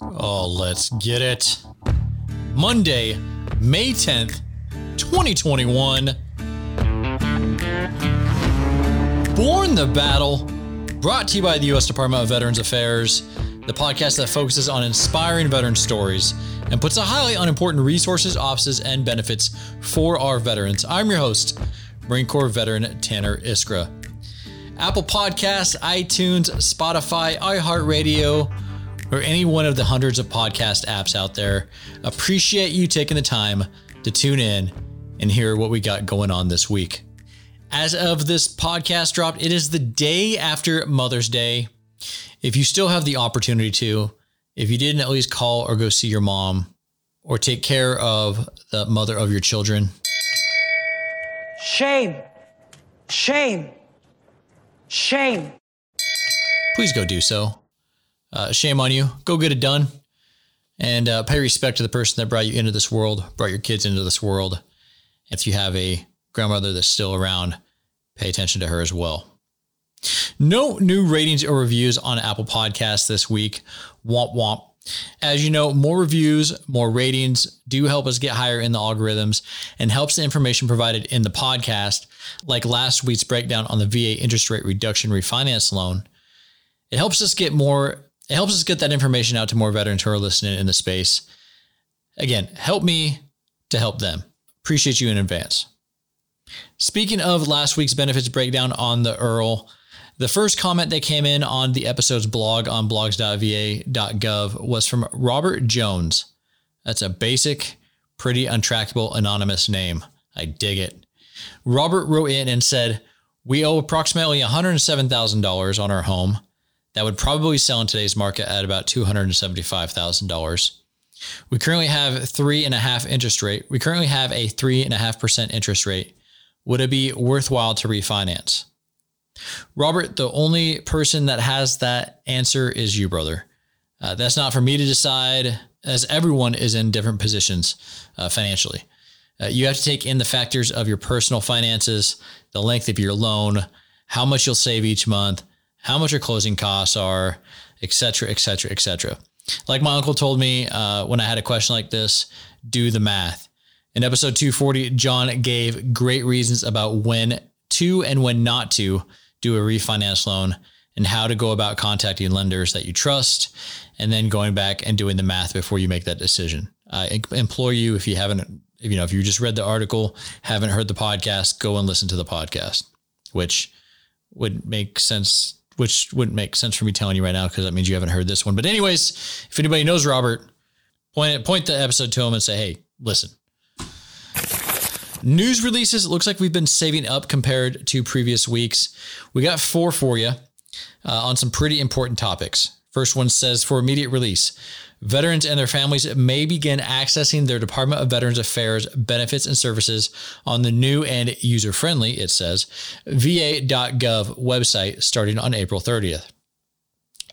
Oh, let's get it. Monday, May 10th, 2021. Born the Battle, brought to you by the U.S. Department of Veterans Affairs, the podcast that focuses on inspiring veteran stories and puts a highlight on important resources, offices, and benefits for our veterans. I'm your host, Marine Corps veteran Tanner Iskra. Apple Podcasts, iTunes, Spotify, iHeartRadio, or any one of the hundreds of podcast apps out there. Appreciate you taking the time to tune in and hear what we got going on this week. As of this podcast dropped, it is the day after Mother's Day. If you still have the opportunity to, if you didn't at least call or go see your mom or take care of the mother of your children, Shame. Shame. Shame. please go do so. Uh, shame on you. Go get it done. And uh, pay respect to the person that brought you into this world, brought your kids into this world. If you have a grandmother that's still around, pay attention to her as well. No new ratings or reviews on Apple Podcasts this week. Womp womp. As you know, more reviews, more ratings do help us get higher in the algorithms and helps the information provided in the podcast, like last week's breakdown on the VA interest rate reduction refinance loan. It helps us get more, it helps us get that information out to more veterans who are listening in the space. Again, help me to help them. Appreciate you in advance. Speaking of last week's benefits breakdown on the IRRRL, the first comment that came in on the episode's blog on blogs.va.gov was from Robert Jones. That's a basic, pretty untrackable anonymous name. I dig it. Robert wrote in and said, We owe approximately $107,000 on our home. That would probably sell in today's market at about $275,000. We currently have three and a half interest rate. We currently have a three and a half percent interest rate. Would it be worthwhile to refinance? Robert, the only person that has that answer is you, brother. Uh, that's not for me to decide, as everyone is in different positions uh, financially. Uh, you have to take in the factors of your personal finances, the length of your loan, how much you'll save each month, how much your closing costs are, et cetera, et cetera, et cetera. Like my uncle told me uh, when I had a question like this, do the math. In episode 240, John gave great reasons about when to and when not to do a refinance loan and how to go about contacting lenders that you trust and then going back and doing the math before you make that decision. I implore you if you haven't if you know if you just read the article, haven't heard the podcast, go and listen to the podcast, which would make sense which wouldn't make sense for me telling you right now because that means you haven't heard this one. But anyways, if anybody knows Robert, point point the episode to him and say, "Hey, listen, News releases, it looks like we've been saving up compared to previous weeks. We got four for you uh, on some pretty important topics. First one says for immediate release, veterans and their families may begin accessing their Department of Veterans Affairs benefits and services on the new and user friendly, it says, va.gov website starting on April 30th.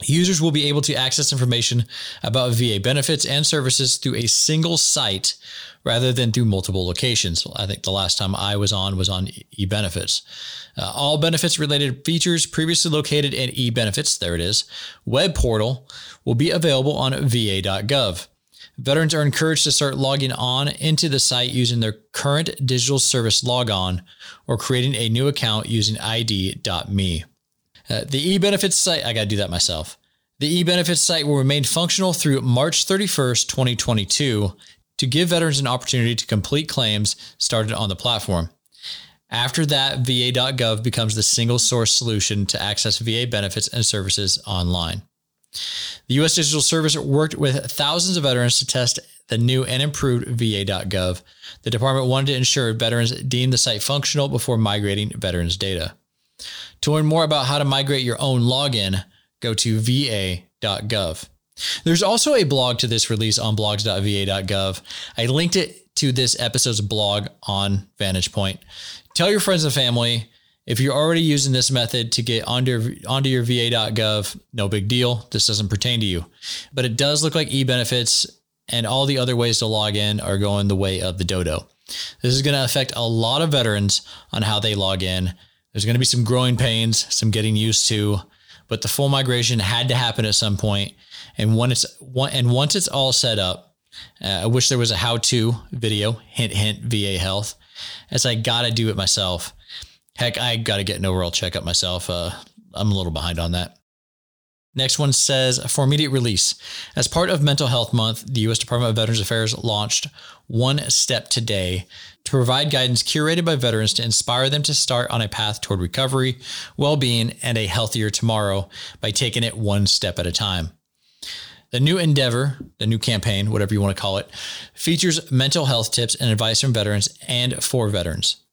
Users will be able to access information about VA benefits and services through a single site rather than through multiple locations. I think the last time I was on was on eBenefits. Uh, all benefits related features previously located in eBenefits, there it is, web portal will be available on va.gov. Veterans are encouraged to start logging on into the site using their current digital service logon or creating a new account using id.me. Uh, the eBenefits site, I got to do that myself. The eBenefits site will remain functional through March 31st, 2022 to give veterans an opportunity to complete claims started on the platform. After that, va.gov becomes the single source solution to access VA benefits and services online. The U.S. Digital Service worked with thousands of veterans to test the new and improved va.gov. The department wanted to ensure veterans deemed the site functional before migrating veterans' data. To learn more about how to migrate your own login, go to va.gov. There's also a blog to this release on blogs.va.gov. I linked it to this episode's blog on Vantage Point. Tell your friends and family if you're already using this method to get onto, onto your va.gov, no big deal. This doesn't pertain to you. But it does look like eBenefits and all the other ways to log in are going the way of the dodo. This is going to affect a lot of veterans on how they log in. There's going to be some growing pains, some getting used to, but the full migration had to happen at some point. And when it's one, and once it's all set up, uh, I wish there was a how-to video. Hint, hint. VA Health, as I gotta do it myself. Heck, I gotta get an overall checkup myself. Uh, I'm a little behind on that. Next one says for immediate release. As part of Mental Health Month, the U.S. Department of Veterans Affairs launched One Step Today to provide guidance curated by veterans to inspire them to start on a path toward recovery, well being, and a healthier tomorrow by taking it one step at a time. The new endeavor, the new campaign, whatever you want to call it, features mental health tips and advice from veterans and for veterans.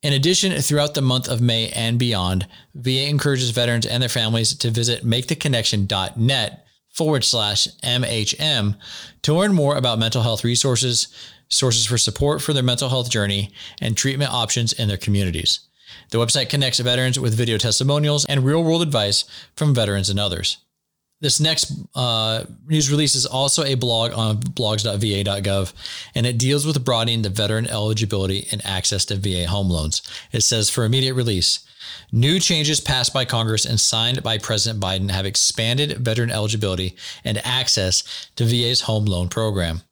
In addition, throughout the month of May and beyond, VA encourages veterans and their families to visit maketheconnection.net forward slash MHM to learn more about mental health resources, sources for support for their mental health journey, and treatment options in their communities. The website connects veterans with video testimonials and real world advice from veterans and others. This next uh, news release is also a blog on blogs.va.gov, and it deals with broadening the veteran eligibility and access to VA home loans. It says for immediate release, new changes passed by Congress and signed by President Biden have expanded veteran eligibility and access to VA's home loan program.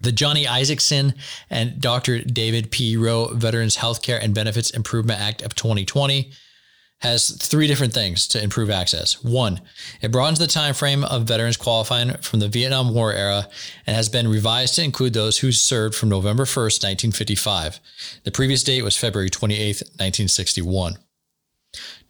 The Johnny Isakson and Dr. David P. Roe Veterans Healthcare and Benefits Improvement Act of 2020 has three different things to improve access. One, it broadens the time frame of veterans qualifying from the Vietnam War era and has been revised to include those who served from November 1st, 1955. The previous date was February 28th, 1961.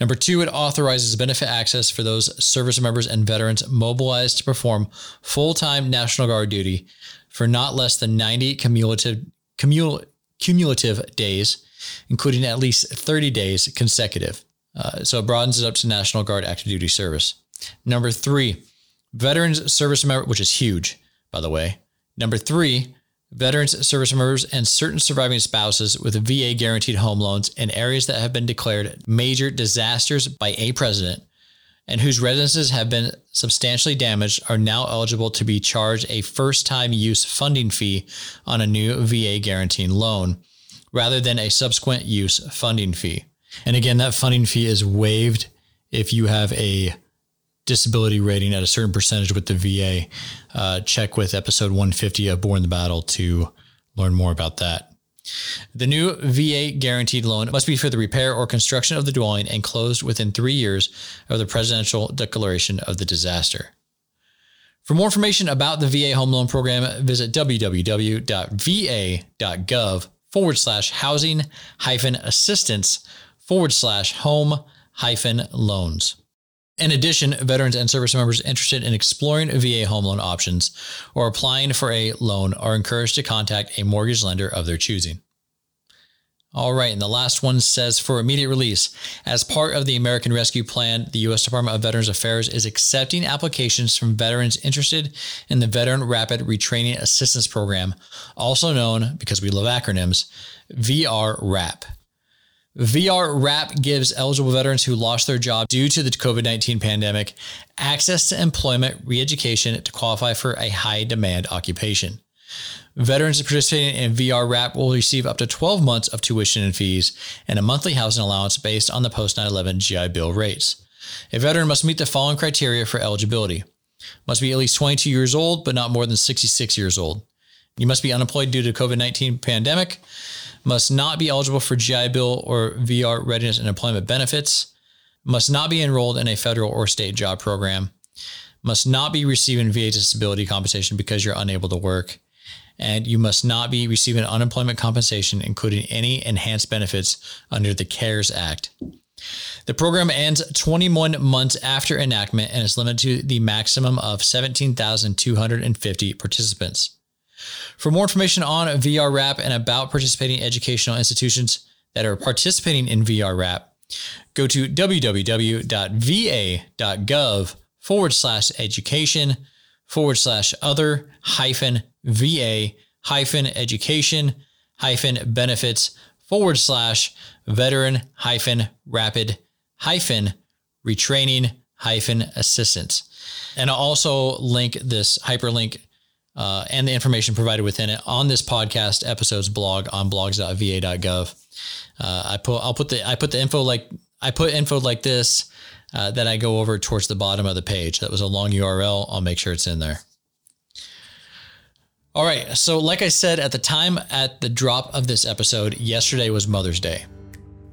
Number two, it authorizes benefit access for those service members and veterans mobilized to perform full time National Guard duty for not less than 90 cumulative, cumul, cumulative days, including at least 30 days consecutive. Uh, so it broadens it up to National Guard active duty service. Number three, veterans service member, which is huge, by the way. Number three, veterans service members and certain surviving spouses with VA guaranteed home loans in areas that have been declared major disasters by a president and whose residences have been substantially damaged are now eligible to be charged a first time use funding fee on a new VA guaranteeing loan rather than a subsequent use funding fee. And again, that funding fee is waived if you have a disability rating at a certain percentage with the VA. Uh, check with episode 150 of Born the Battle to learn more about that. The new VA guaranteed loan must be for the repair or construction of the dwelling and closed within three years of the presidential declaration of the disaster. For more information about the VA Home Loan Program, visit www.va.gov forward slash housing hyphen assistance forward slash home hyphen loans. In addition, veterans and service members interested in exploring VA home loan options or applying for a loan are encouraged to contact a mortgage lender of their choosing. All right, and the last one says for immediate release. As part of the American Rescue Plan, the U.S. Department of Veterans Affairs is accepting applications from veterans interested in the Veteran Rapid Retraining Assistance Program, also known, because we love acronyms, VRRAP. VRRAP gives eligible veterans who lost their job due to the COVID 19 pandemic access to employment re education to qualify for a high demand occupation. Veterans participating in VRRAP will receive up to 12 months of tuition and fees and a monthly housing allowance based on the post 9 11 GI Bill rates. A veteran must meet the following criteria for eligibility must be at least 22 years old, but not more than 66 years old. You must be unemployed due to COVID 19 pandemic must not be eligible for GI Bill or VR readiness and employment benefits, must not be enrolled in a federal or state job program, must not be receiving VA disability compensation because you're unable to work, and you must not be receiving unemployment compensation, including any enhanced benefits under the CARES Act. The program ends 21 months after enactment and is limited to the maximum of 17,250 participants. For more information on VRRAP and about participating educational institutions that are participating in VRRAP, go to www.va.gov forward slash education forward slash other hyphen VA hyphen education hyphen benefits forward slash veteran hyphen rapid hyphen retraining hyphen assistance. And I'll also link this hyperlink uh, and the information provided within it on this podcast episode's blog on blogs.va.gov. Uh, I put I'll put the I put the info like I put info like this uh, that I go over towards the bottom of the page. That was a long URL. I'll make sure it's in there. All right. So, like I said at the time at the drop of this episode, yesterday was Mother's Day.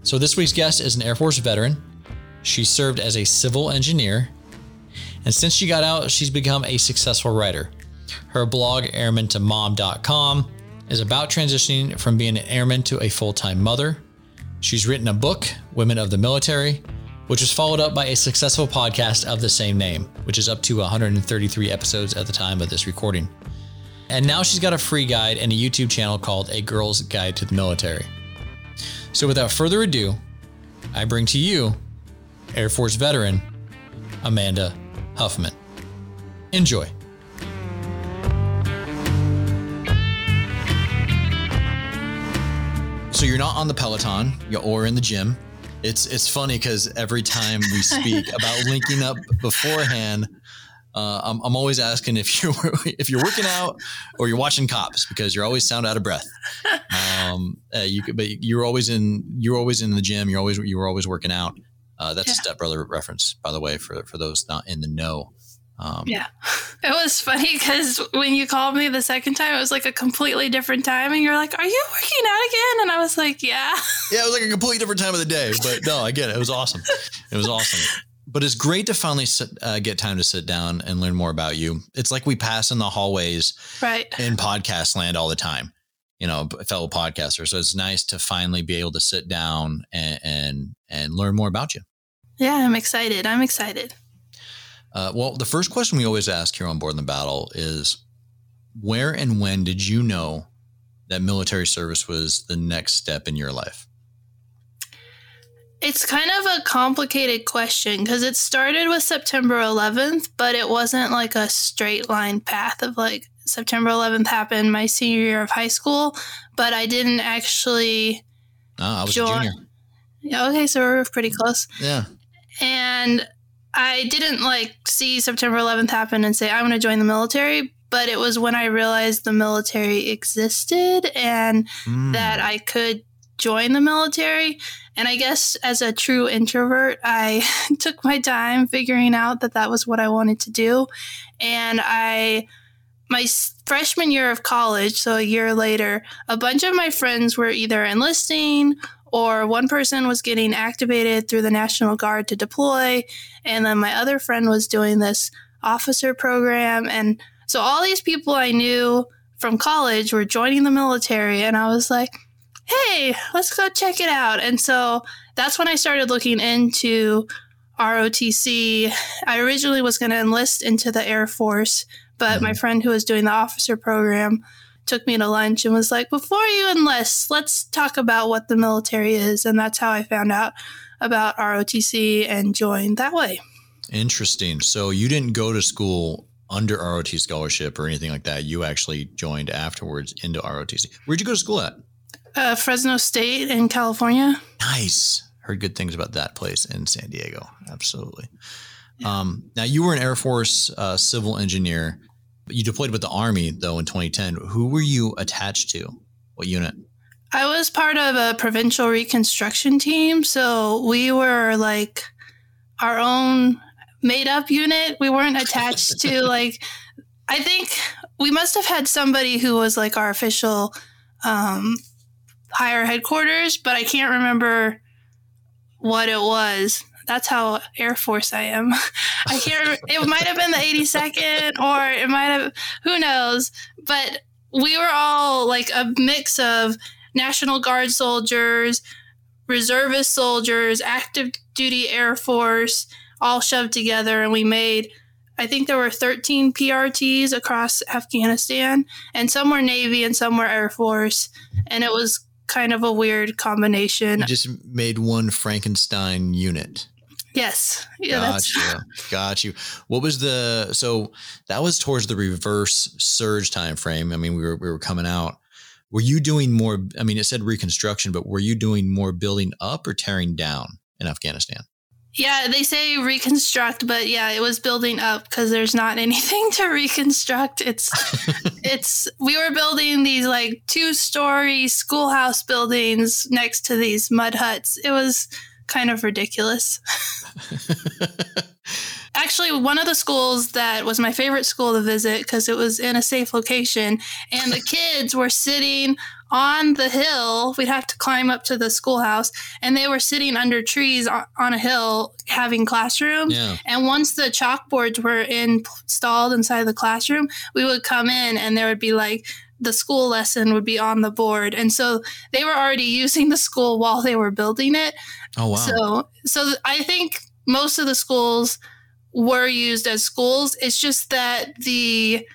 So, this week's guest is an Air Force veteran. She served as a civil engineer. And since she got out, she's become a successful writer. Her blog, airmantomom.com, is about transitioning from being an airman to a full time mother. She's written a book, Women of the Military, which was followed up by a successful podcast of the same name, which is up to 133 episodes at the time of this recording. And now she's got a free guide and a YouTube channel called A Girl's Guide to the Military. So without further ado, I bring to you Air Force veteran Amanda Huffman. Enjoy. So you're not on the Peloton or in the gym. It's it's funny because every time we speak about linking up beforehand, uh, I'm, I'm always asking if you're if you're working out or you're watching cops because you're always sound out of breath. Um, uh, you could, but you're always in you're always in the gym. You're always you were always working out. Uh, that's yeah. a stepbrother reference, by the way, for for those not in the know. Um, yeah, it was funny because when you called me the second time, it was like a completely different time, and you're like, "Are you working out again?" And I was like, "Yeah." Yeah, it was like a completely different time of the day, but no, I get it. It was awesome. It was awesome. But it's great to finally sit, uh, get time to sit down and learn more about you. It's like we pass in the hallways, right, in podcast land all the time. You know, fellow podcasters. So it's nice to finally be able to sit down and and, and learn more about you. Yeah, I'm excited. I'm excited. Uh, well, the first question we always ask here on Born the Battle is where and when did you know that military service was the next step in your life? It's kind of a complicated question because it started with September 11th, but it wasn't like a straight line path of like September 11th happened my senior year of high school, but I didn't actually. Oh, I was join. a junior. Yeah, okay, so we're pretty close. Yeah. And I didn't like see September 11th happen and say, I want to join the military. But it was when I realized the military existed and mm. that I could join the military. And I guess as a true introvert, I took my time figuring out that that was what I wanted to do. And I, my freshman year of college, so a year later, a bunch of my friends were either enlisting or one person was getting activated through the National Guard to deploy, and then my other friend was doing this officer program. And so all these people I knew from college were joining the military, and I was like, hey, let's go check it out. And so that's when I started looking into ROTC. I originally was going to enlist into the Air Force, but mm-hmm. my friend who was doing the officer program took me to lunch and was like, before you enlist, let's talk about what the military is. And that's how I found out about ROTC and joined that way. Interesting. So you didn't go to school under ROT scholarship or anything like that. You actually joined afterwards into ROTC. Where'd you go to school at? Uh, Fresno State in California. Nice. Heard good things about that place in San Diego. Absolutely. Yeah. Um, now you were an Air Force uh, civil engineer. You deployed with the Army though in 2010. Who were you attached to? What unit? I was part of a provincial reconstruction team. So we were like our own made up unit. We weren't attached to like, I think we must have had somebody who was like our official um, higher headquarters, but I can't remember what it was that's how Air Force I am. I can't. it might have been the 82nd, or it might have. Who knows? But we were all like a mix of National Guard soldiers, reservist soldiers, active duty Air Force, all shoved together, and we made. I think there were 13 PRTs across Afghanistan, and some were Navy and some were Air Force, and it was kind of a weird combination. You just made one Frankenstein unit. Yes. Yeah. Got you. Got you. What was the so that was towards the reverse surge time frame. I mean, we were we were coming out. Were you doing more? I mean, it said reconstruction, but were you doing more building up or tearing down in Afghanistan? Yeah, they say reconstruct, but yeah, it was building up because there's not anything to reconstruct. It's it's we were building these like two story schoolhouse buildings next to these mud huts. It was kind of ridiculous. Actually, one of the schools that was my favorite school to visit because it was in a safe location, and the kids were sitting on the hill. We'd have to climb up to the schoolhouse, and they were sitting under trees on a hill having classrooms. Yeah. And once the chalkboards were installed inside the classroom, we would come in, and there would be like the school lesson would be on the board. And so they were already using the school while they were building it. Oh wow. So so I think most of the schools were used as schools. It's just that the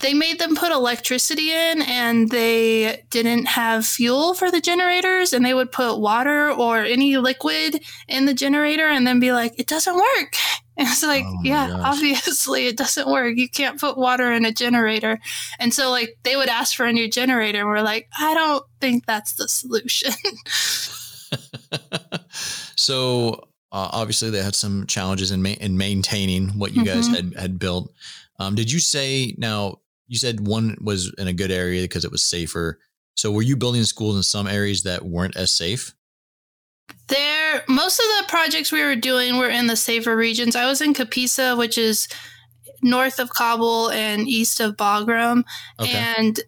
they made them put electricity in and they didn't have fuel for the generators and they would put water or any liquid in the generator and then be like it doesn't work and it's like Oh yeah gosh. obviously it doesn't work you can't put water in a generator and so like they would ask for a new generator and we're like i don't think that's the solution so uh, obviously they had some challenges in ma- in maintaining what you guys Mhm. had had built. Um, did you say now? You said one was in a good area because it was safer. So were you building schools in some areas that weren't as safe? There, most of the projects we were doing were in the safer regions. I was in Kapisa, which is north of Kabul and east of Bagram, Okay. and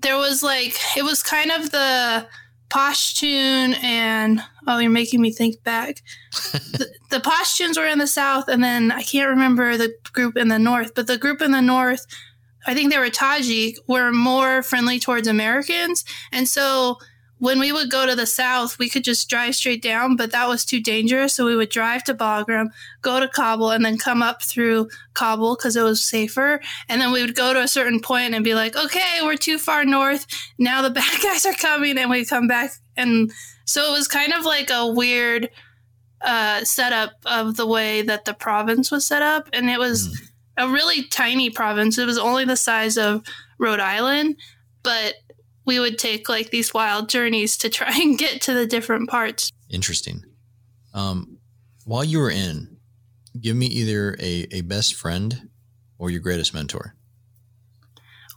there was like it was kind of the Pashtun and oh, you're making me think back. the, the Pashtuns were in the south, and then I can't remember the group in the north, but the group in the north. I think they were Tajik, were more friendly towards Americans. And so when we would go to the south, we could just drive straight down, but that was too dangerous. So we would drive to Bagram, go to Kabul, and then come up through Kabul because it was safer. And then we would go to a certain point and be like, okay, we're too far north. Now the bad guys are coming, and we come back. And so it was kind of like a weird uh, setup of the way that the province was set up. And it was a really tiny province. It was only the size of Rhode Island, but we would take like these wild journeys to try and get to the different parts. Interesting. Um, while you were in, give me either a, a best friend or your greatest mentor.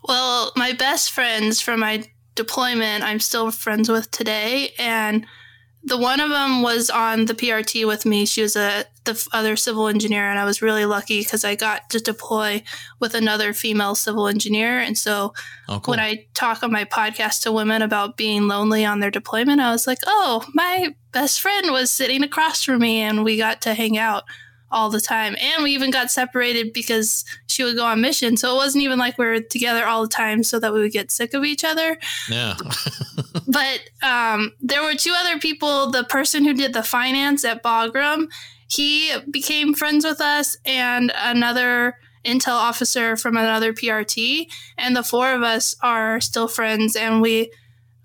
Well, my best friends from my deployment, I'm still friends with today, and the one of them was on the PRT with me. She was a the other civil engineer, and I was really lucky because I got to deploy with another female civil engineer. And so Oh, cool. when I talk on my podcast to women about being lonely on their deployment, I was like, oh, my best friend was sitting across from me and we got to hang out all the time. And we even got separated because she would go on mission. So it wasn't even like we were together all the time so that we would get sick of each other. yeah. But um, there were two other people. The person who did the finance at Bagram, he became friends with us, and another intel officer from another PRT, and the four of us are still friends. And we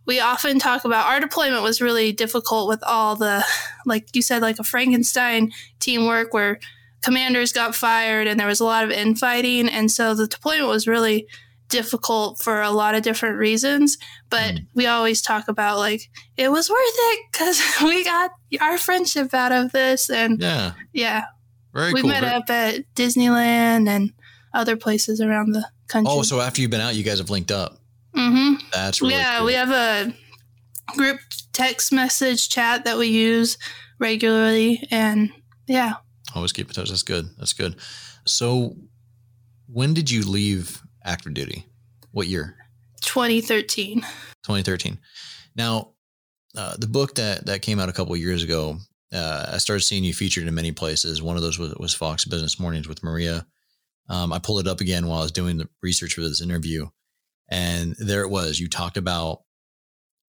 we often talk about our deployment was really difficult with all the, like you said, like a Frankenstein teamwork where commanders got fired and there was a lot of infighting, and so the deployment was really difficult for a lot of different reasons but Mm. we always talk about like it was worth it because we got our friendship out of this and yeah. yeah Very cool. we cool. met Very- up at disneyland and other places around the country oh, so after you've been out, you guys have linked up. Mm-hmm. That's really yeah cool. we have a group text message chat that we use regularly and yeah Always keep in touch. That's good. That's good. So, when did you leave active duty? What year? 2013 2013. Now, uh, the book that that came out a couple of years ago, uh, I started seeing you featured in many places. One of those was, was Fox Business Mornings with Maria. Um, I pulled it up again while I was doing the research for this interview, and there it was. You talked about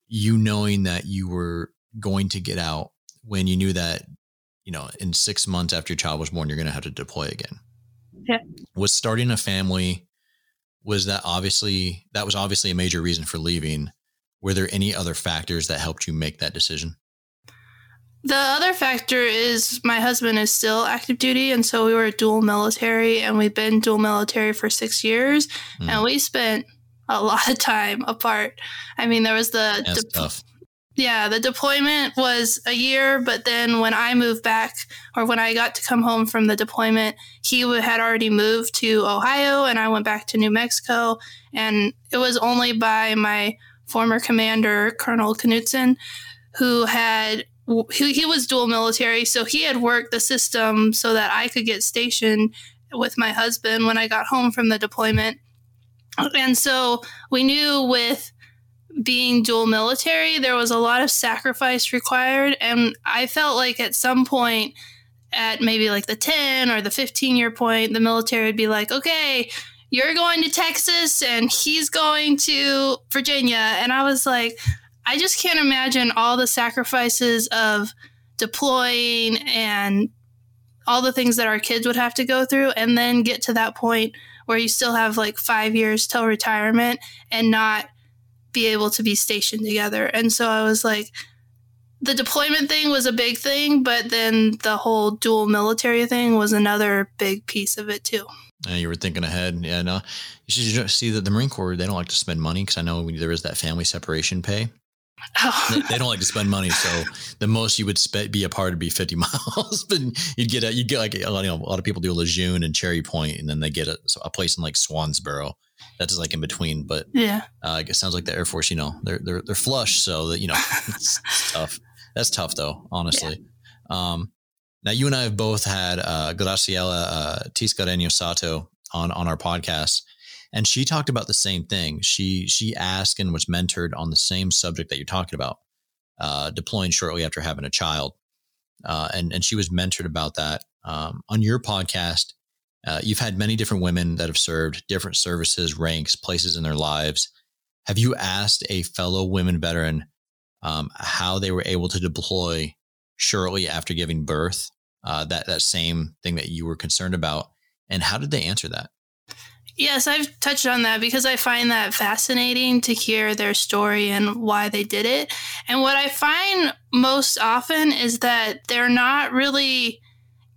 you knowing that you were going to get out when you knew that you know in six months after your child was born, you're going to have to deploy again. Yeah. Was starting a family was that obviously that was obviously a major reason for leaving were there any other factors that helped you make that decision The other factor is my husband is still active duty, and so we were dual military, and we've been dual military for six years, Mm. and we spent a lot of time apart. I mean, there was the tough yeah, the deployment was a year, but then when I moved back, or when I got to come home from the deployment, he had already moved to Ohio, and I went back to New Mexico, and it was only by my former commander, Colonel Knutson, who had he, he was dual military, so he had worked the system so that I could get stationed with my husband when I got home from the deployment. And so we knew with being dual military, there was a lot of sacrifice required. And I felt like at some point, at maybe like the 10 or the 15 year point, the military would be like, okay, you're going to Texas and he's going to Virginia. And I was like, I just can't imagine all the sacrifices of deploying and all the things that our kids would have to go through and then get to that point where you still have like five years till retirement and not be able to be stationed together. And so I was like, the deployment thing was a big thing, but then the whole dual military thing was another big piece of it too. Yeah, you were thinking ahead. Yeah, no, you should see that the Marine Corps they don't like to spend money because I know there is that family separation pay. Oh. They, don't like to spend money, so the most you would spe- be apart would be fifty miles. but you'd get a, you'd get like a lot, you know, a lot of people do Lejeune and Cherry Point, and then they get a, a place in like Swansboro that's like in between. But yeah, uh, it sounds like the Air Force, you know, they're they're they're flush, so that you know, it's, it's, tough. That's tough though, honestly. Yeah. Um, now you and I have both had uh, Graciela uh, Tiscareño Sato on on our podcast, and she talked about the same thing. She she asked and was mentored on the same subject that you're talking about, uh, deploying shortly after having a child, uh, and and she was mentored about that um, on your podcast. Uh, you've had many different women that have served different services, ranks, places in their lives. Have you asked a fellow women veteran um, how they were able to deploy shortly after giving birth? Uh, that that same thing that you were concerned about, and how did they answer that? Yes, I've touched on that because I find that fascinating to hear their story and why they did it. And what I find most often is that they're not really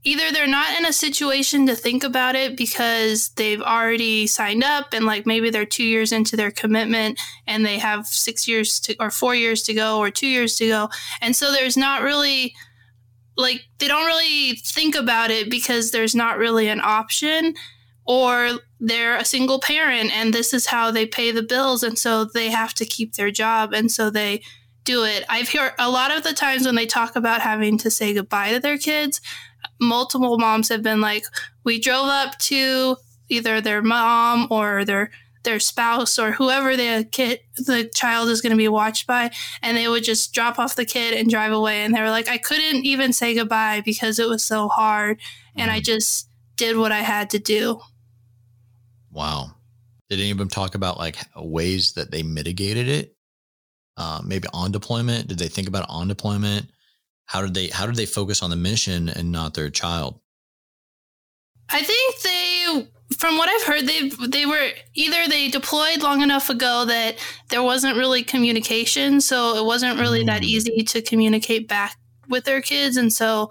either they're not in a situation to think about it because they've already signed up and like maybe they're two years into their commitment and they have six years to or four years to go or two years to go and so there's not really like they don't really think about it because there's not really an option or they're a single parent and this is how they pay the bills and so they have to keep their job and so they do it. I've heard a lot of the times when they talk about having to say goodbye to their kids, multiple moms have been like, we drove up to either their mom or their their spouse or whoever the kid the child is going to be watched by and they would just drop off the kid and drive away and they were like I couldn't even say goodbye because it was so hard and I mm. just did what I had to do. Wow. Did any of them talk about like ways that they mitigated it? Uh, maybe on deployment? Did they think about on deployment? How did they how did they focus on the mission and not their child? I think they from what I've heard they they were either they deployed long enough ago that there wasn't really communication, so it wasn't really mm. that easy to communicate back with their kids and so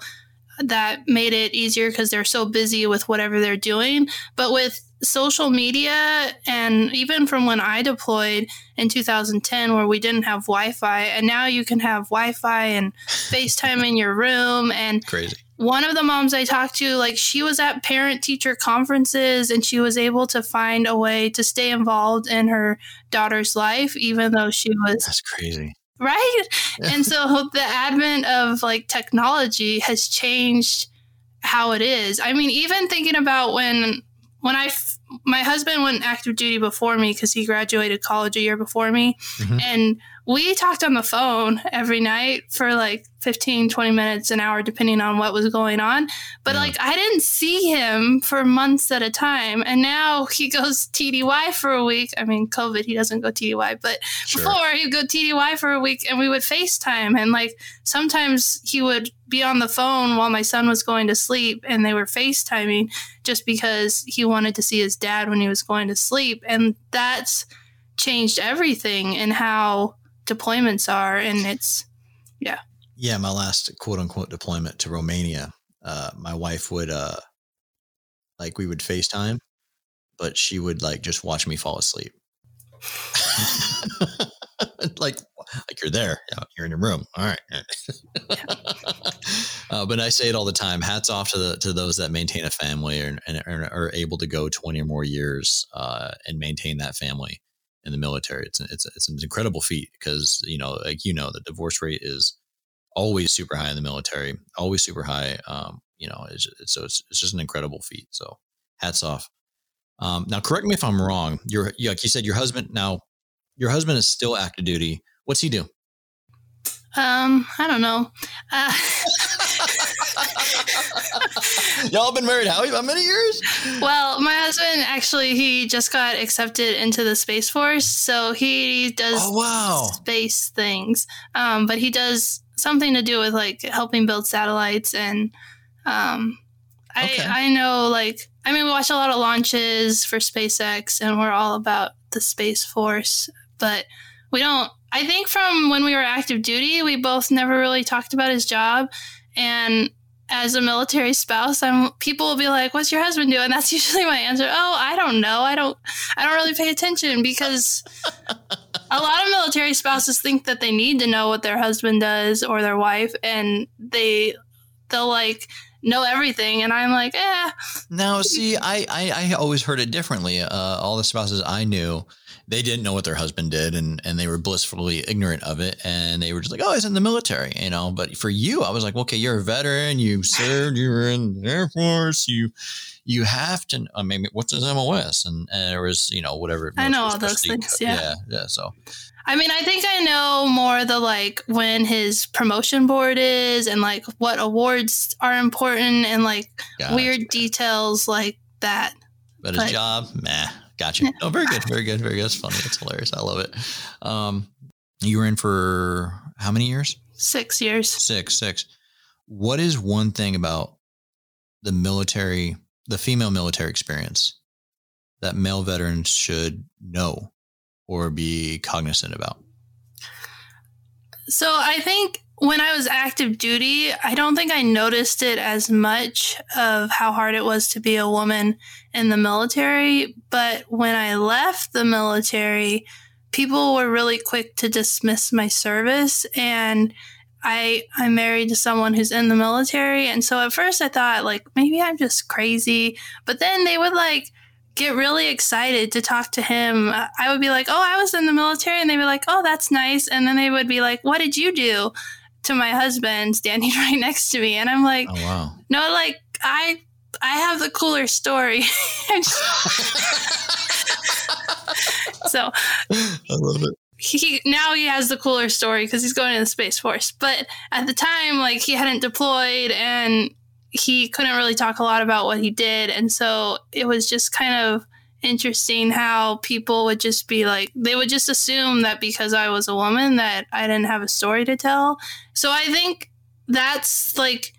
that made it easier because they're so busy with whatever they're doing. But with social media and even from when I deployed in 2010 where we didn't have Wi-Fi and now you can have Wi-Fi and FaceTime in your room and crazy. One of the moms I talked to like she was at parent teacher conferences and she was able to find a way to stay involved in her daughter's life even though she was That's crazy. Right? and so the advent of like technology has changed how it is. I mean, even thinking about when when I my husband went active duty before me because he graduated college a year before me, mm-hmm. and we talked on the phone every night for like 15 20 minutes an hour depending on what was going on. But yeah. like i didn't see him for months at a time. And now he goes tdy for a week. I mean covid he doesn't go tdy but sure. before he'd go tdy for a week and we would facetime and like sometimes he would be on the phone while my son was going to sleep and they were facetiming just because he wanted to see his dad when he was going to sleep. And that's changed everything and how deployments are and it's yeah. Yeah my last quote unquote deployment to romania uh, my wife would uh like we would facetime but she would like just watch me fall asleep. Like like you're there. You're in your room. All right. Uh, but i say it all the time. Hats off to the to those that maintain a family and, and are able to go 20 or more years uh, and maintain that family in the military. It's it's it's an incredible feat because you know, like you know, the divorce rate is always super high in the military, always super high. Um, you know, it's, it's, so it's, it's just an incredible feat. So hats off. Um, now, correct me if I'm wrong. Your, you like you said, your husband now, your husband is still active duty. What's he do? Um, I don't know. Uh, Y'all been married how, many years? well, my husband actually he just got accepted into the Space Force, so he does Oh wow. space things. Um, but he does something to do with like helping build satellites and um Okay. I I know like I mean we watch a lot of launches for SpaceX and we're all about the Space Force, but we don't I think from when we were active duty, we both never really talked about his job and as a military spouse, I'm people will be like, "What's your husband doing?" That's usually my answer. Oh, I don't know. I don't. I don't really pay attention because a lot of military spouses think that they need to know what their husband does or their wife, and they they'll like know everything. And I'm like, eh. Now, see, I, I, I always heard it differently. Uh, all the spouses I knew, they didn't know what their husband did, and and they were blissfully ignorant of it, and they were just like, "Oh, he's in the military," you know. But for you, I was like, "Okay, you're a veteran. You served. You were in the Air Force. You you have to. I mean, what's his MOS?" And, and there was, you know, whatever. I know all those things, yeah. yeah, yeah. So I mean, I think I know more the like when his promotion board is and like what awards are important and like gotcha. weird details like that. But his job, meh. Gotcha. Oh, very good. Very good. Very good. That's funny. That's hilarious. I love it. Um, you were in for how many years? Six years. Six. Six. What is one thing about the military, the female military experience that male veterans should know or be cognizant about? So I think when I was active duty, I don't think I noticed it as much of how hard it was to be a woman in the military. But when I left the military, people were really quick to dismiss my service and I I'm married to someone who's in the military and so at first I thought like maybe I'm just crazy but then they would like get really excited to talk to him. I would be like, "Oh, I was in the military." And they'd be like, "Oh, that's nice." And then they would be like, "What did you do?" To my husband standing right next to me. And I'm like, Oh, wow. "No, like I I have the cooler story." so, I love it. he now he has the cooler story because he's going to the space force but at the time like he hadn't deployed and he couldn't really talk a lot about what he did and so it was just kind of interesting how people would just be like they would just assume that because i was a woman that i didn't have a story to tell. So i think that's like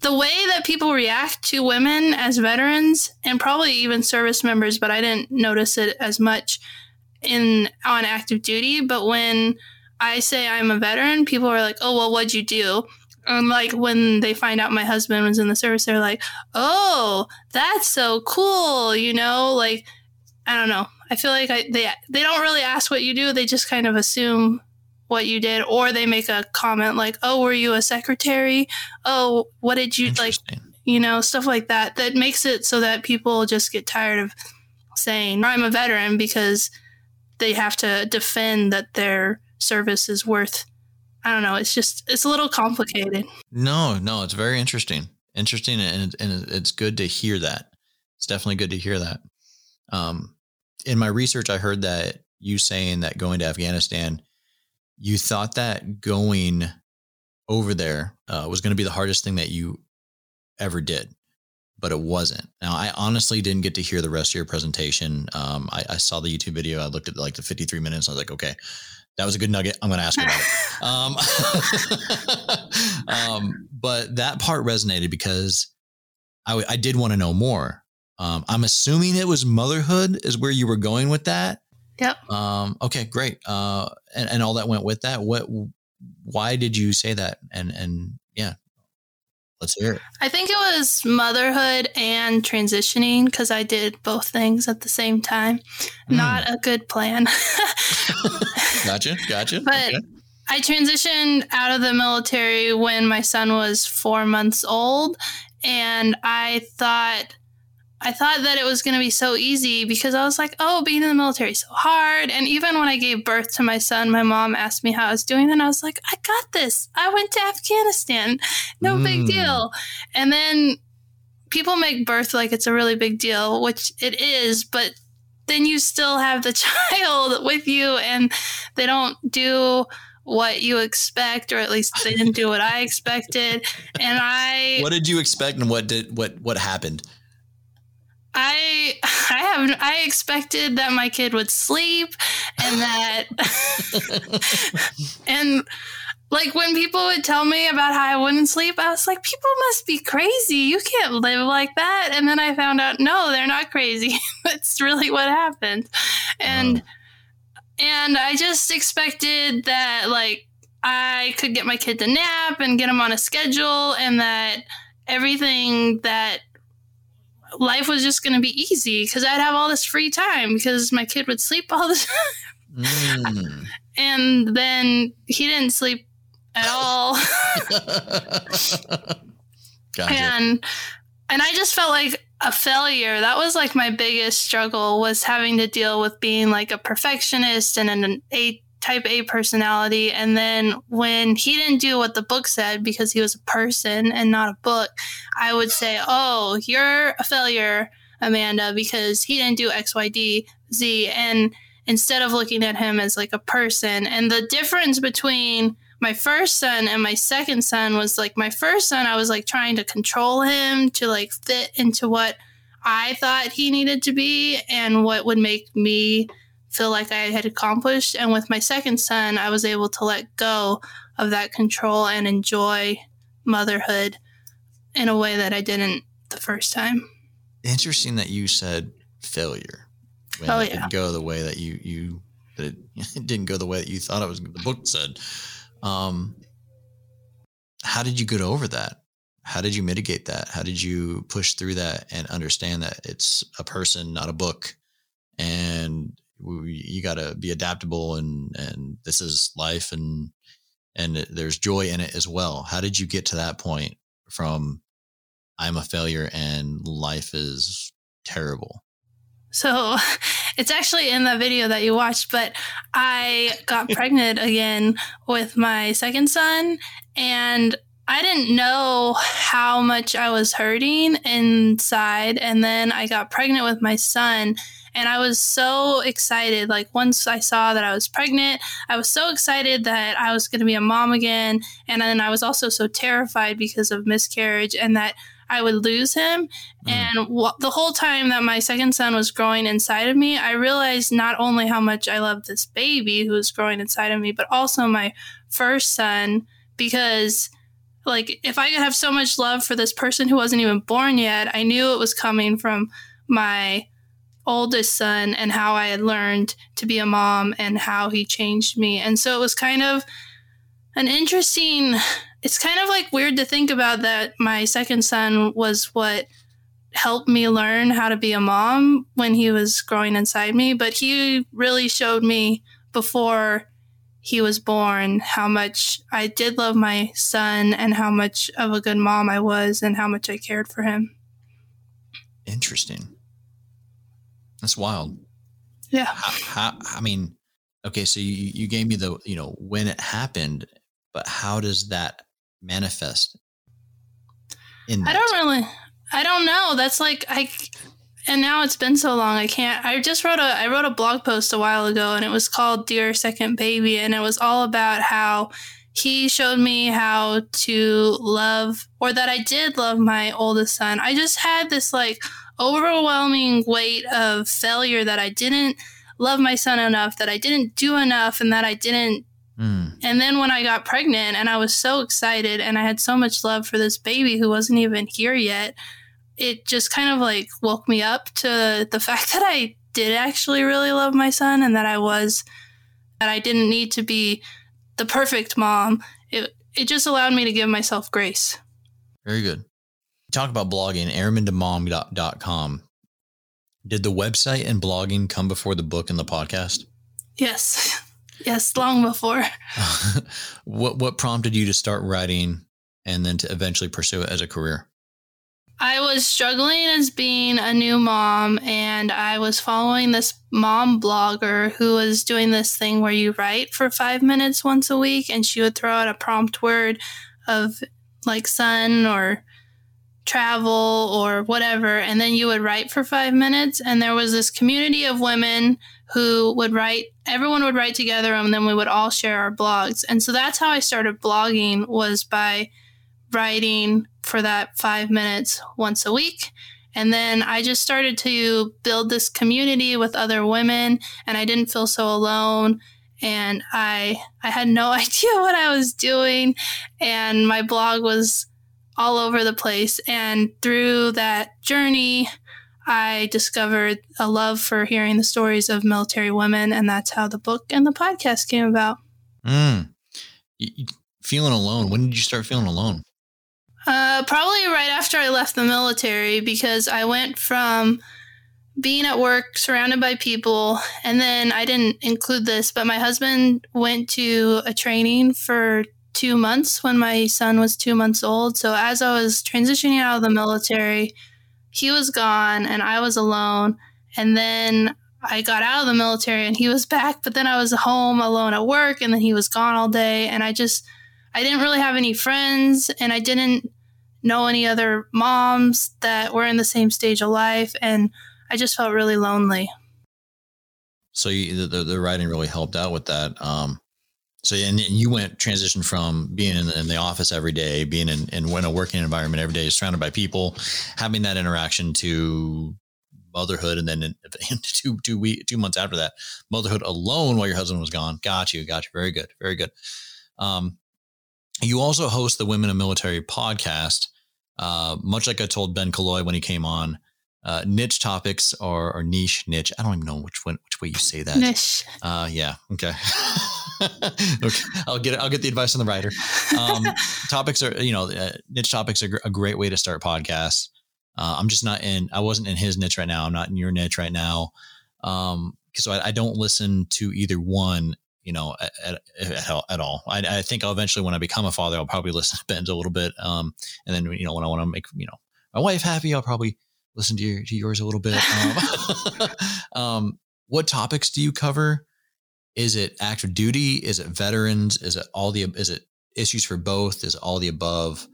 the way that people react to women as veterans and probably even service members but i didn't notice it as much in on active duty. But when i say i'm a veteran people are like oh well what'd you do? And like when they find out my husband was in the service they're like oh that's so cool you know? Like i don't know i feel like I, they they don't really ask what you do they just kind of assume what you did or they make a comment like oh were you a secretary oh what did you like you know, stuff like that, that makes it so that people just get tired of saying, I'm a veteran because they have to defend that their service is worth. I don't know. It's just, it's a little complicated. No, no, it's very interesting. Interesting, and and it's good to hear that. It's definitely good to hear that. Um, in my research, I heard that you saying that going to Afghanistan, you thought that going over there uh, was going to be the hardest thing that you ever did, but it wasn't. Now, I honestly didn't get to hear the rest of your presentation. Um, I, I saw the YouTube video. I looked at like the 53 minutes. I was like, okay, that was a good nugget. I'm going to ask about it. Um, um, but that part resonated because I did want to know more. Um, I'm assuming it was motherhood is where you were going with that. Yep. Um, okay, great. Uh, and, and all that went with that. What, why did you say that? And, and yeah, let's hear it. I think it was motherhood and transitioning because I did both things at the same time. Hmm. Not a good plan. Gotcha. Gotcha. But Okay. I transitioned out of the military when my son was four months old, and I thought I thought that it was going to be so easy because I was like, oh, being in the military is so hard. And even when I gave birth to my son, my mom asked me how I was doing. And I was like, I got this. I went to Afghanistan. No mm. big deal. And then people make birth like it's a really big deal, which it is, but then you still have the child with you and they don't do what you expect or at least they didn't do what I expected and I What did you expect and what did what what happened? I I have I expected that my kid would sleep and that and like when people would tell me about how I wouldn't sleep, I was like, people must be crazy. You can't live like that. And then I found out, no, they're not crazy. That's really what happened. And wow. and I just expected that like I could get my kid to nap and get him on a schedule and that everything that life was just going to be easy because I'd have all this free time because my kid would sleep all the time. Mm. and then he didn't sleep at all. gotcha. And and I just felt like a failure. That was like my biggest struggle was having to deal with being like a perfectionist and an A type A personality. And then when he didn't do what the book said because he was a person and not a book, I would say, Oh, you're a failure, Amanda, because he didn't do X, Y, D, Z. And instead of looking at him as like a person, and the difference between my first son and my second son was like my first son, I was like trying to control him to like fit into what I thought he needed to be and what would make me feel like I had accomplished. And with my second son, I was able to let go of that control and enjoy motherhood in a way that I didn't the first time. Interesting that you said failure. When oh, it yeah. didn't go the way that you, you, that it, it didn't go the way that you thought it was, the book said. Um, how did you get over that? How did you mitigate that? How did you push through that and understand that it's a person, not a book? And you got to be adaptable and and this is life and and there's joy in it as well how did you get to that point from i'm a failure and life is terrible so it's actually in the video that you watched but i got pregnant again with my second son and I didn't know how much I was hurting inside. And then I got pregnant with my son, and I was so excited. Like, once I saw that I was pregnant, I was so excited that I was going to be a mom again. And then I was also so terrified because of miscarriage and that I would lose him. Mm. And w- the whole time that my second son was growing inside of me, I realized not only how much I loved this baby who was growing inside of me, but also my first son because like if I could have so much love for this person who wasn't even born yet, I knew it was coming from my oldest son and how I had learned to be a mom and how he changed me. And so it was kind of an interesting, it's kind of like weird to think about that my second son was what helped me learn how to be a mom when he was growing inside me. But he really showed me before he was born how much I did love my son and how much of a good mom I was and how much I cared for him. Interesting. That's wild. Yeah. How, how, I mean, okay, so you, you gave me the, you know, when it happened, but how does that manifest? In that? I don't really, I don't know. That's like, I, and now it's been so long I can't I just wrote a I wrote a blog post a while ago and it was called Dear Second Baby and it was all about how he showed me how to love or that I did love my oldest son. I just had this like overwhelming weight of failure that I didn't love my son enough, that I didn't do enough, and that I didn't. Mm. And then when I got pregnant and I was so excited and I had so much love for this baby who wasn't even here yet, it just kind of like woke me up to the fact that I did actually really love my son and that I was, that I didn't need to be the perfect mom. It, it just allowed me to give myself grace. Very good talk about blogging, airman2mom.com. Did the website and blogging come before the book and the podcast? Yes. Yes, long before. what what prompted you to start writing and then to eventually pursue it as a career? I was struggling as being a new mom, and I was following this mom blogger who was doing this thing where you write for five minutes once a week, and she would throw out a prompt word of like sun or travel or whatever, and then you would write for five minutes. And there was this community of women who would write, everyone would write together, and then we would all share our blogs. And so that's how I started blogging was by writing for that five minutes once a week. And then I just started to build this community with other women, and I didn't feel so alone. And I I had no idea what I was doing, and my blog was all over the place. And through that journey, I discovered a love for hearing the stories of military women, and that's how the book and the podcast came about. Mm. feeling alone. When did you start feeling alone? Uh, probably right after I left the military because I went from being at work surrounded by people and then I didn't include this but my husband went to a training for 2 months when my son was 2 months old so as I was transitioning out of the military he was gone and I was alone and then I got out of the military and he was back but then I was home alone at work and then he was gone all day and I just I didn't really have any friends and I didn't know any other moms that were in the same stage of life. And I just felt really lonely. So you, the, the writing really helped out with that. Um, so and you went transition from being in the, in the office every day, being in, in, in a working environment every day, surrounded by people, having that interaction to motherhood, and then in, two two week two months after that, motherhood alone while your husband was gone. Got you, got you. Very good, very good. Um, you also host the Women in Military podcast. Uh, much like I told Ben Killoy when he came on, uh, niche topics or, or, niche niche. I don't even know which one, which way you say that. Niche. Uh, yeah. Okay. okay. I'll get it. I'll get the advice on the writer. Um, topics are you know uh, niche topics are a great way to start podcasts. Uh, I'm just not in. I wasn't in his niche right now. I'm not in your niche right now. Um, so I, I don't listen to either one you know, at, at, at all. I, I, think I'll eventually, when I become a father, I'll probably listen to Ben's a little bit. Um, and then, you know, when I want to make, you know, my wife happy, I'll probably listen to, your, to yours a little bit. Um, um, what topics do you cover? Is it active duty? Is it veterans? Is it all the, is it issues for both? Is it all the above?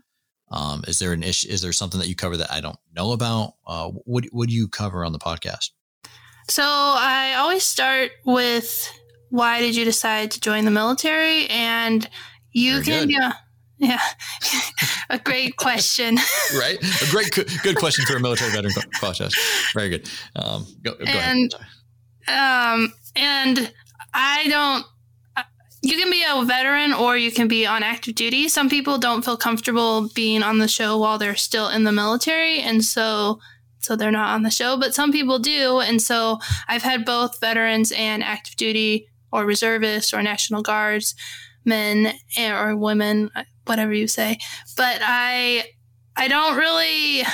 Um, is there an issue? Is there something that you cover that I don't know about? Uh, what, what do you cover on the podcast? So I always start with why did you decide to join the military? And you Very can, yeah. Yeah, a great question. right, a great, good question for a military veteran podcast. Very good. Um, go, go and, ahead. Um, and I don't. Uh, you can be a veteran or you can be on active duty. Some people don't feel comfortable being on the show while they're still in the military, and so so they're not on the show. But some people do, and so I've had both veterans and active duty or reservists or National Guards men or women, whatever you say. But I I don't really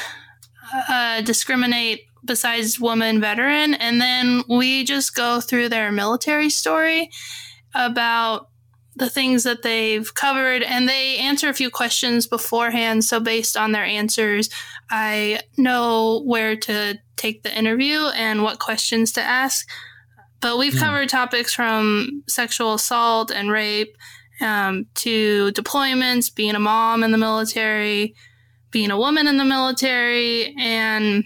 uh, discriminate besides woman veteran, and then we just go through their military story about the things that they've covered. And they answer a few questions beforehand. So based on their answers i know where to take the interview and what questions to ask. But we've mm. covered topics from sexual assault and rape um, to deployments, being a mom in the military, being a woman in the military, and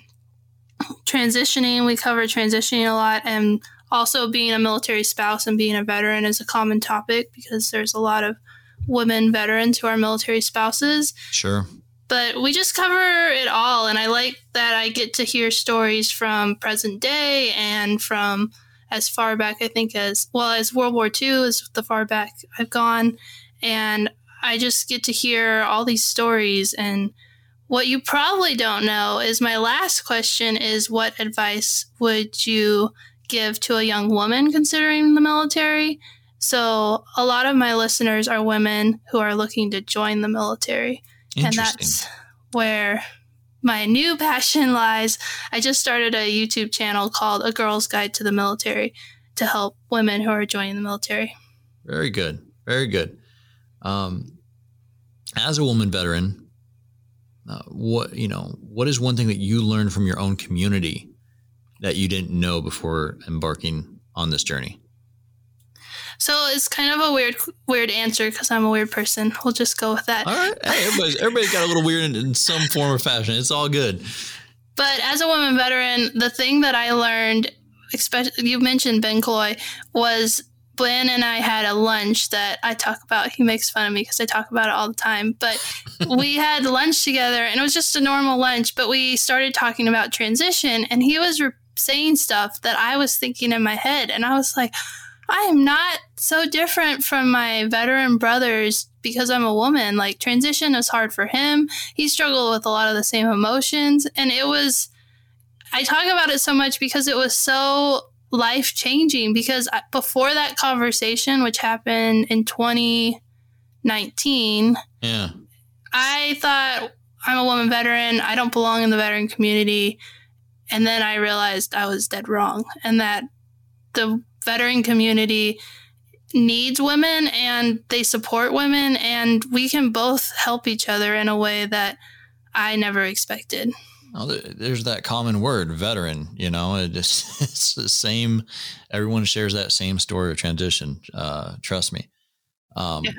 transitioning. We cover transitioning a lot, and also being a military spouse and being a veteran is a common topic because there's a lot of women veterans who are military spouses. Sure. But we just cover it all, and I like that I get to hear stories from present day and from as far back, I think, as well as World War II is the far back I've gone. And I just get to hear all these stories. And what you probably don't know is my last question is what advice would you give to a young woman considering the military? So, a lot of my listeners are women who are looking to join the military. And that's where my new passion lies. I just started a YouTube channel called A Girl's Guide to the Military to help women who are joining the military. Very good. Very good. Um, as a woman veteran, uh, what you know, what is one thing that you learned from your own community that you didn't know before embarking on this journey? So it's kind of a weird, weird answer because I'm a weird person. We'll just go with that. All right, hey, everybody's everybody's got a little weird in, in some form or fashion. It's all good. But as a woman veteran, the thing that I learned, especially you mentioned Ben Coy, was Ben and I had a lunch that I talk about. He makes fun of me because I talk about it all the time. But we had lunch together and it was just a normal lunch. But we started talking about transition and he was re- saying stuff that I was thinking in my head. And I was like, I am not so different from my veteran brothers because I'm a woman. Like transition is hard for him. He struggled with a lot of the same emotions. And it was, I talk about it so much because it was so life changing. Because before that conversation, which happened in 2019, yeah, I thought I'm a woman veteran. I don't belong in the veteran community. And then I realized I was dead wrong and that the veteran community needs women and they support women and we can both help each other in a way that I never expected. Well, there's that common word, veteran. You know, it just, it's the same. Everyone shares that same story of transition. Uh, trust me. Um, yeah.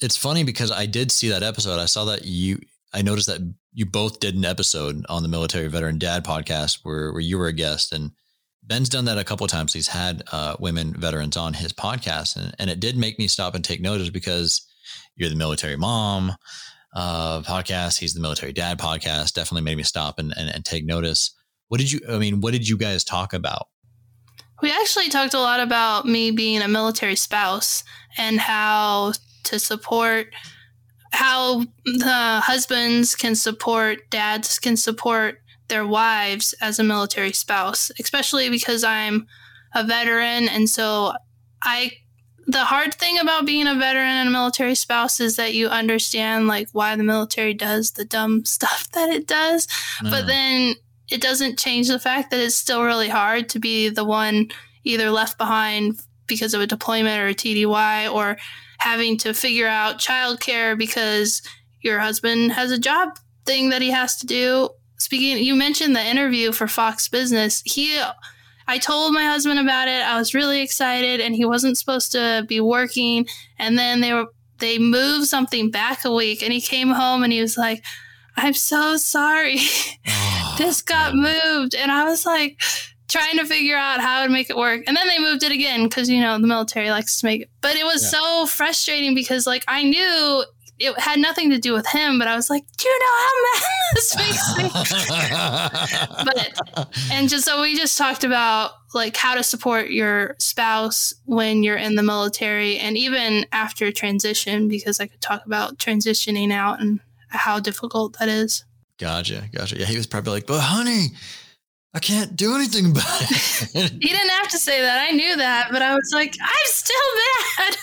It's funny because I did see that episode. I saw that you. I noticed that you both did an episode on the Military Veteran Dad podcast where where you were a guest, and Ben's done that a couple of times. He's had uh, women veterans on his podcast, and, and it did make me stop and take notice because you're the military mom uh, podcast. He's the military dad podcast. Definitely made me stop and, and, and take notice. What did you? I mean, what did you guys talk about? We actually talked a lot about me being a military spouse and how to support how the husbands can support dads can support their wives as a military spouse, especially because I'm a veteran. And so I, the hard thing about being a veteran and a military spouse is that you understand like why the military does the dumb stuff that it does. Mm. But then it doesn't change the fact that it's still really hard to be the one either left behind because of a deployment or a TDY or having to figure out childcare because your husband has a job thing that he has to do speaking you mentioned the interview for Fox Business. He I told my husband about it. I was really excited and he wasn't supposed to be working and then they were they moved something back a week and he came home and he was like I'm so sorry. Oh, this got man. moved and I was like trying to figure out how to make it work. And then they moved it again cuz you know the military likes to make it. But it was yeah. so frustrating because like I knew it had nothing to do with him, but I was like, do you know how mad this makes me? but and just so we just talked about like how to support your spouse when you're in the military and even after transition, because I could talk about transitioning out and how difficult that is. Gotcha, gotcha. Yeah, he was probably like, but honey, I can't do anything about it. he didn't have to say that. I knew that, but I was like, I'm still mad.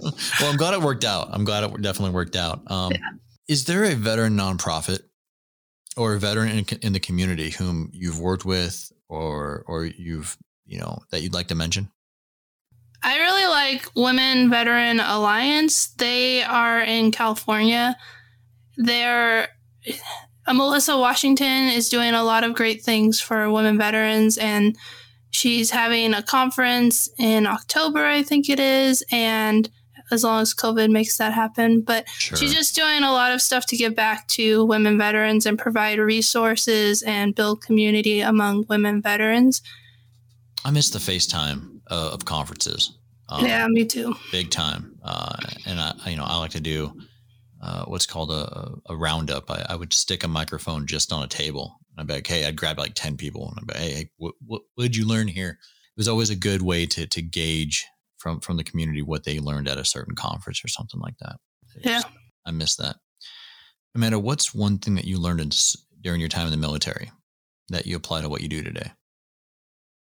well, I'm glad it worked out. I'm glad it definitely worked out. Um, yeah. Is there a veteran nonprofit or a veteran in, in the community whom you've worked with or or you've you know that you'd like to mention? I really like Women Veteran Alliance. They are in California. They're uh, Melissa Washington is doing a lot of great things for women veterans, and she's having a conference in October, I think it is, and as long as COVID makes that happen. But sure. she's just doing a lot of stuff to give back to women veterans and provide resources and build community among women veterans. I miss the FaceTime uh, of conferences. Um, yeah, me too. Big time. Uh, and I, you know, I like to do uh, what's called a, a roundup. I, I, would stick a microphone just on a table. I'd be like, hey, I'd grab like 10 people and I'd be, hey, hey what, what, what did you learn here? It was always a good way to, to gauge from, from the community what they learned at a certain conference or something like that. yeah. I miss that. Amanda, what's one thing that you learned in, during your time in the military that you apply to what you do today?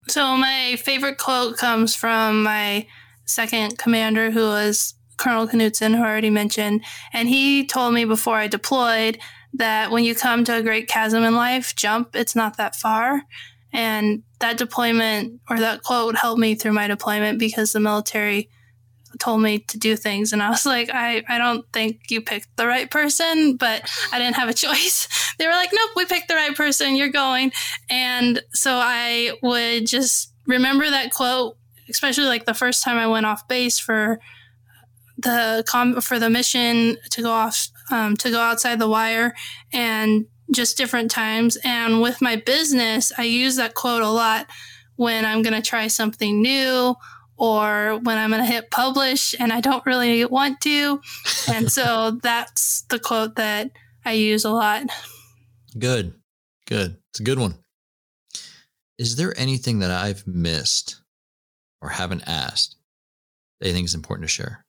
So my favorite quote comes from my second commander who was Colonel Knutson, who I already mentioned, and he told me before I deployed that when you come to a great chasm in life, jump, it's not that far. And that deployment or that quote helped me through my deployment because the military told me to do things. And I was like, I, I don't think you picked the right person, but I didn't have a choice. They were like, nope, we picked the right person. You're going. And so I would just remember that quote, especially like the first time I went off base for the com for the mission to go off um, to go outside the wire and just different times. And with my business, I use that quote a lot when I'm going to try something new or when I'm going to hit publish and I don't really want to. And so that's the quote that I use a lot. Good. Good. It's a good one. Is there anything that I've missed or haven't asked that you think is important to share?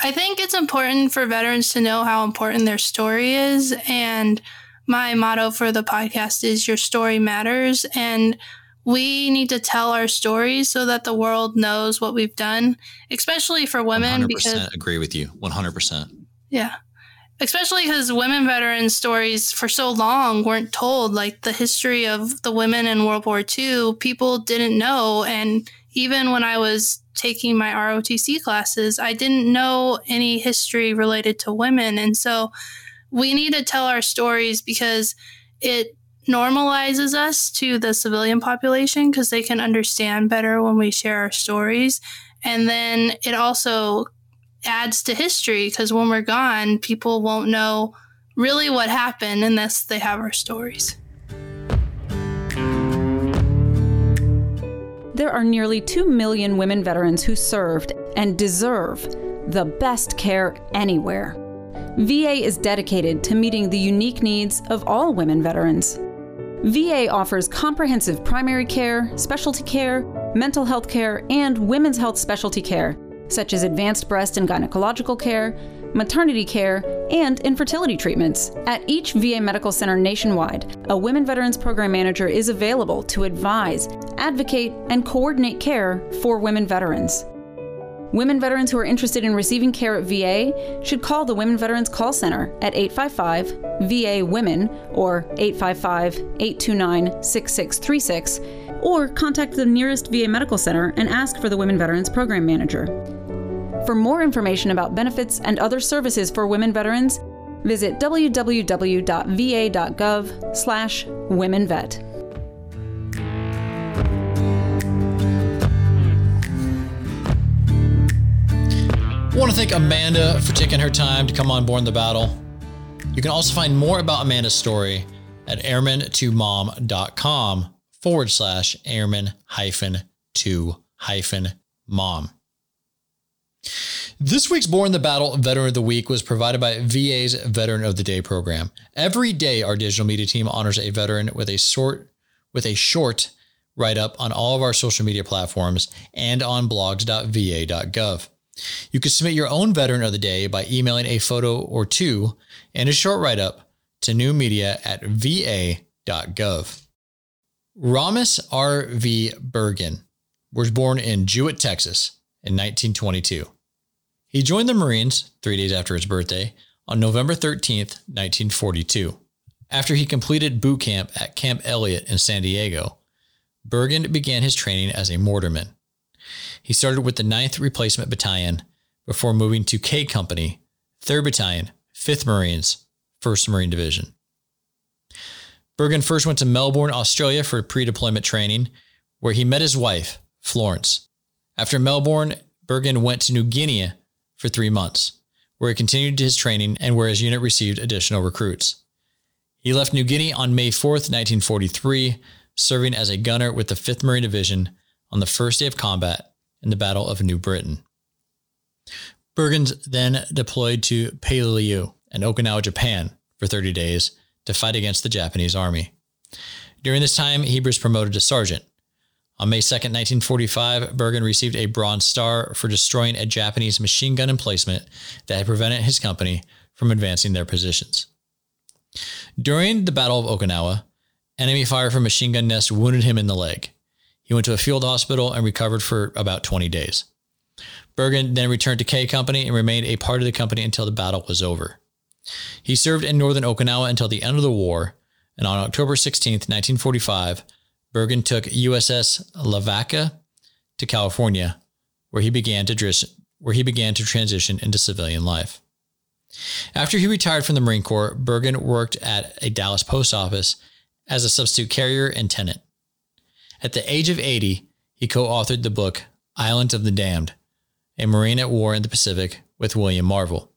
I think it's important for veterans to know how important their story is. And my motto for the podcast is Your Story Matters. And we need to tell our stories so that the world knows what we've done, especially for women. 100% because agree with you. 100%. Yeah. Especially because women veterans stories for so long weren't told. Like the history of the women in World War II, people didn't know. And even when I was taking my ROTC classes, I didn't know any history related to women. And so we need to tell our stories because it normalizes us to the civilian population because they can understand better when we share our stories. And then it also adds to history because when we're gone, people won't know really what happened unless they have our stories. There are nearly 2 million women veterans who served and deserve the best care anywhere. VA is dedicated to meeting the unique needs of all women veterans. VA offers comprehensive primary care, specialty care, mental health care, and women's health specialty care, such as advanced breast and gynecological care, maternity care, and infertility treatments. At each VA medical center nationwide, a Women Veterans Program Manager is available to advise, advocate, and coordinate care for women veterans. Women veterans who are interested in receiving care at VA should call the Women Veterans Call Center at 855 VA Women or 855 829 6636 or contact the nearest VA Medical Center and ask for the Women Veterans Program Manager. For more information about benefits and other services for women veterans, visit www.va.gov/womenvet. I want to thank Amanda for taking her time to come on Born the Battle. You can also find more about Amanda's story at airman2mom.com forward slash airman hyphen two hyphen mom. This week's Born the Battle Veteran of the Week was provided by VA's Veteran of the Day program. Every day, our digital media team honors a veteran with a short, with a short write up on all of our social media platforms and on blogs.va.gov. You can submit your own Veteran of the Day by emailing a photo or two and a short write up to new media at va.gov. Romus R.V. Burgin was born in Jewett, Texas in 1922. He joined the Marines three days after his birthday on November 13th, 1942. After he completed boot camp at Camp Elliott in San Diego, Burgin began his training as a mortarman. He started with the 9th Replacement Battalion before moving to K Company, 3rd Battalion, 5th Marines, 1st Marine Division. Burgin first went to Melbourne, Australia for pre deployment training, where he met his wife, Florence. After Melbourne, Burgin went to New Guinea for three months, where he continued his training and where his unit received additional recruits. He left New Guinea on May 4, 1943, serving as a gunner with the 5th Marine Division on the first day of combat in the Battle of New Britain. Burgin then deployed to Peleliu and Okinawa, Japan for 30 days to fight against the Japanese army. During this time, he was promoted to sergeant. On May 2, 1945, Burgin received a Bronze Star for destroying a Japanese machine gun emplacement that had prevented his company from advancing their positions. During the Battle of Okinawa, enemy fire from machine gun nests wounded him in the leg. He went to a field hospital and recovered for about 20 days. Burgin then returned to K Company and remained a part of the company until the battle was over. He served in northern Okinawa until the end of the war, and on October 16, 1945, Burgin took USS Lavaca to California, where he began to dris- where he began to transition into civilian life. After he retired from the Marine Corps, Burgin worked at a Dallas post office as a substitute carrier and tenant. At the age of 80, he co authored the book Islands of the Damned, a Marine at War in the Pacific with William Marvel.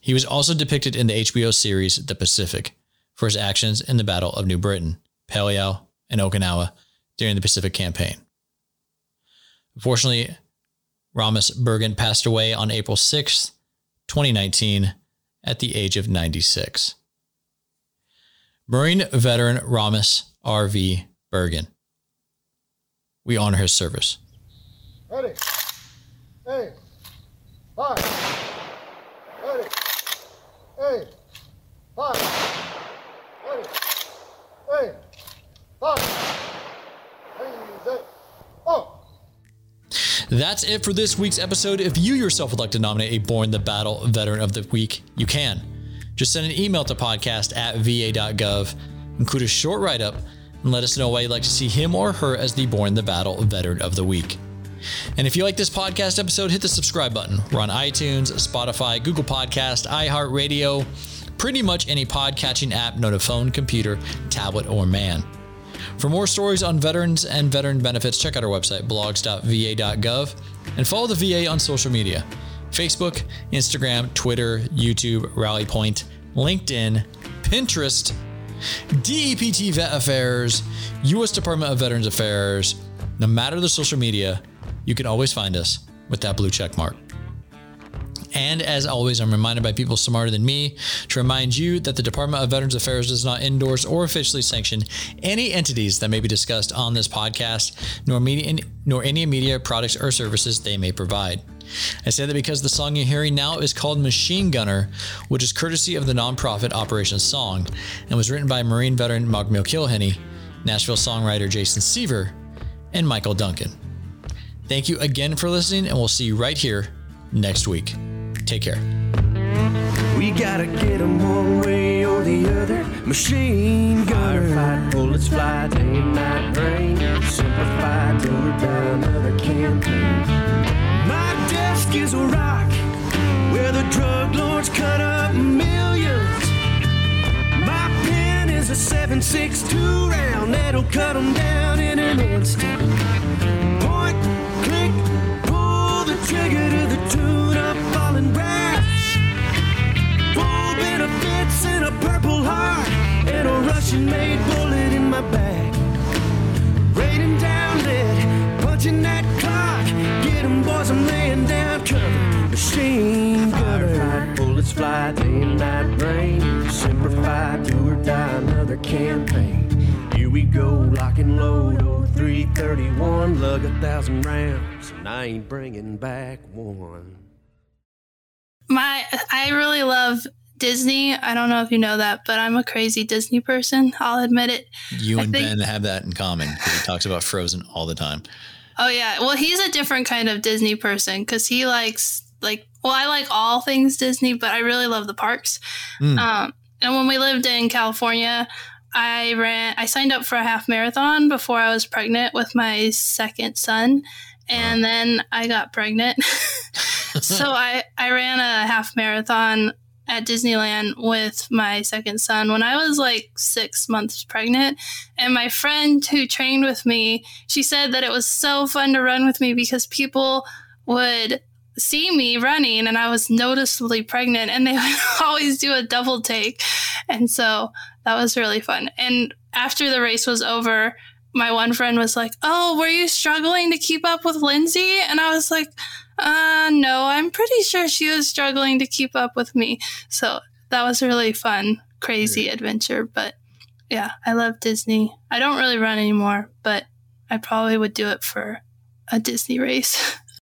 He was also depicted in the HBO series The Pacific for his actions in the Battle of New Britain, Palau, and Okinawa during the Pacific Campaign. Unfortunately, Romus Burgin passed away on April 6, 2019, at the age of 96. Marine veteran Romus R.V. Burgin. We honor his service. Ready. Hey. Five. Ready. Hey. Five. Ready. Hey. That's it for this week's episode. If you yourself would like to nominate a Born the Battle Veteran of the Week, you can. Just send an email to podcast at va.gov, include a short write up, and let us know why you'd like to see him or her as the Born the Battle Veteran of the Week. And if you like this podcast episode, hit the subscribe button. We're on iTunes, Spotify, Google Podcast, iHeartRadio, pretty much any podcatching app known to phone, computer, tablet, or man. For more stories on veterans and veteran benefits, check out our website, blogs.va.gov, and follow the VA on social media Facebook, Instagram, Twitter, YouTube, Rally Point, LinkedIn, Pinterest, DEPT Vet Affairs, U.S. Department of Veterans Affairs. No matter the social media, you can always find us with that blue check mark. And as always, I'm reminded by people smarter than me to remind you that the Department of Veterans Affairs does not endorse or officially sanction any entities that may be discussed on this podcast, nor media, nor any media products or services they may provide. I say that because the song you're hearing now is called Machine Gunner, which is courtesy of the nonprofit Operation Song, and was written by Marine veteran Mark Kilhenny, Nashville songwriter Jason Seaver, and Michael Duncan. Thank you again for listening, and we'll see you right here next week. Take care. We gotta get 'em one way or the other. Machine gunner. Firefight, bullets fly, day and night rain. Simplified, till we die another campaign. My desk is a rock where the drug lords cut up millions. My pen is a 7.62 round that'll cut 'em down in an instant. Trigger to the tune of falling brass. Full benefits and a purple heart and a Russian made bullet in my back. Raining down lead, punching that clock. Get 'em boys, I'm laying down cover. Machine. Firefight, bullets fly, day and night rain. Simplified, do or die, another campaign. Here we go, lock and load, oh 331, lug a thousand rounds, and I ain't bringing back one. My I really love Disney. I don't know if you know that, but I'm a crazy Disney person. I'll admit it. You I and think- Ben have that in common because he talks about Frozen all the time. Oh yeah. Well, he's a different kind of Disney person because he likes like well, I like all things Disney, but I really love the parks. Mm. Um, and when we lived in California, I ran. I signed up for a half marathon before I was pregnant with my second son, and then I got pregnant. so I I ran a half marathon at Disneyland with my second son when I was like six months pregnant. And my friend who trained with me, she said that it was so fun to run with me because people would see me running and I was noticeably pregnant and they would always do a double take. And so that was really fun. And after the race was over, my one friend was like, Oh, were you struggling to keep up with Lindsay? And I was like, uh, no, I'm pretty sure she was struggling to keep up with me. So that was a really fun, crazy adventure. But yeah, I love Disney. I don't really run anymore, but I probably would do it for a Disney race.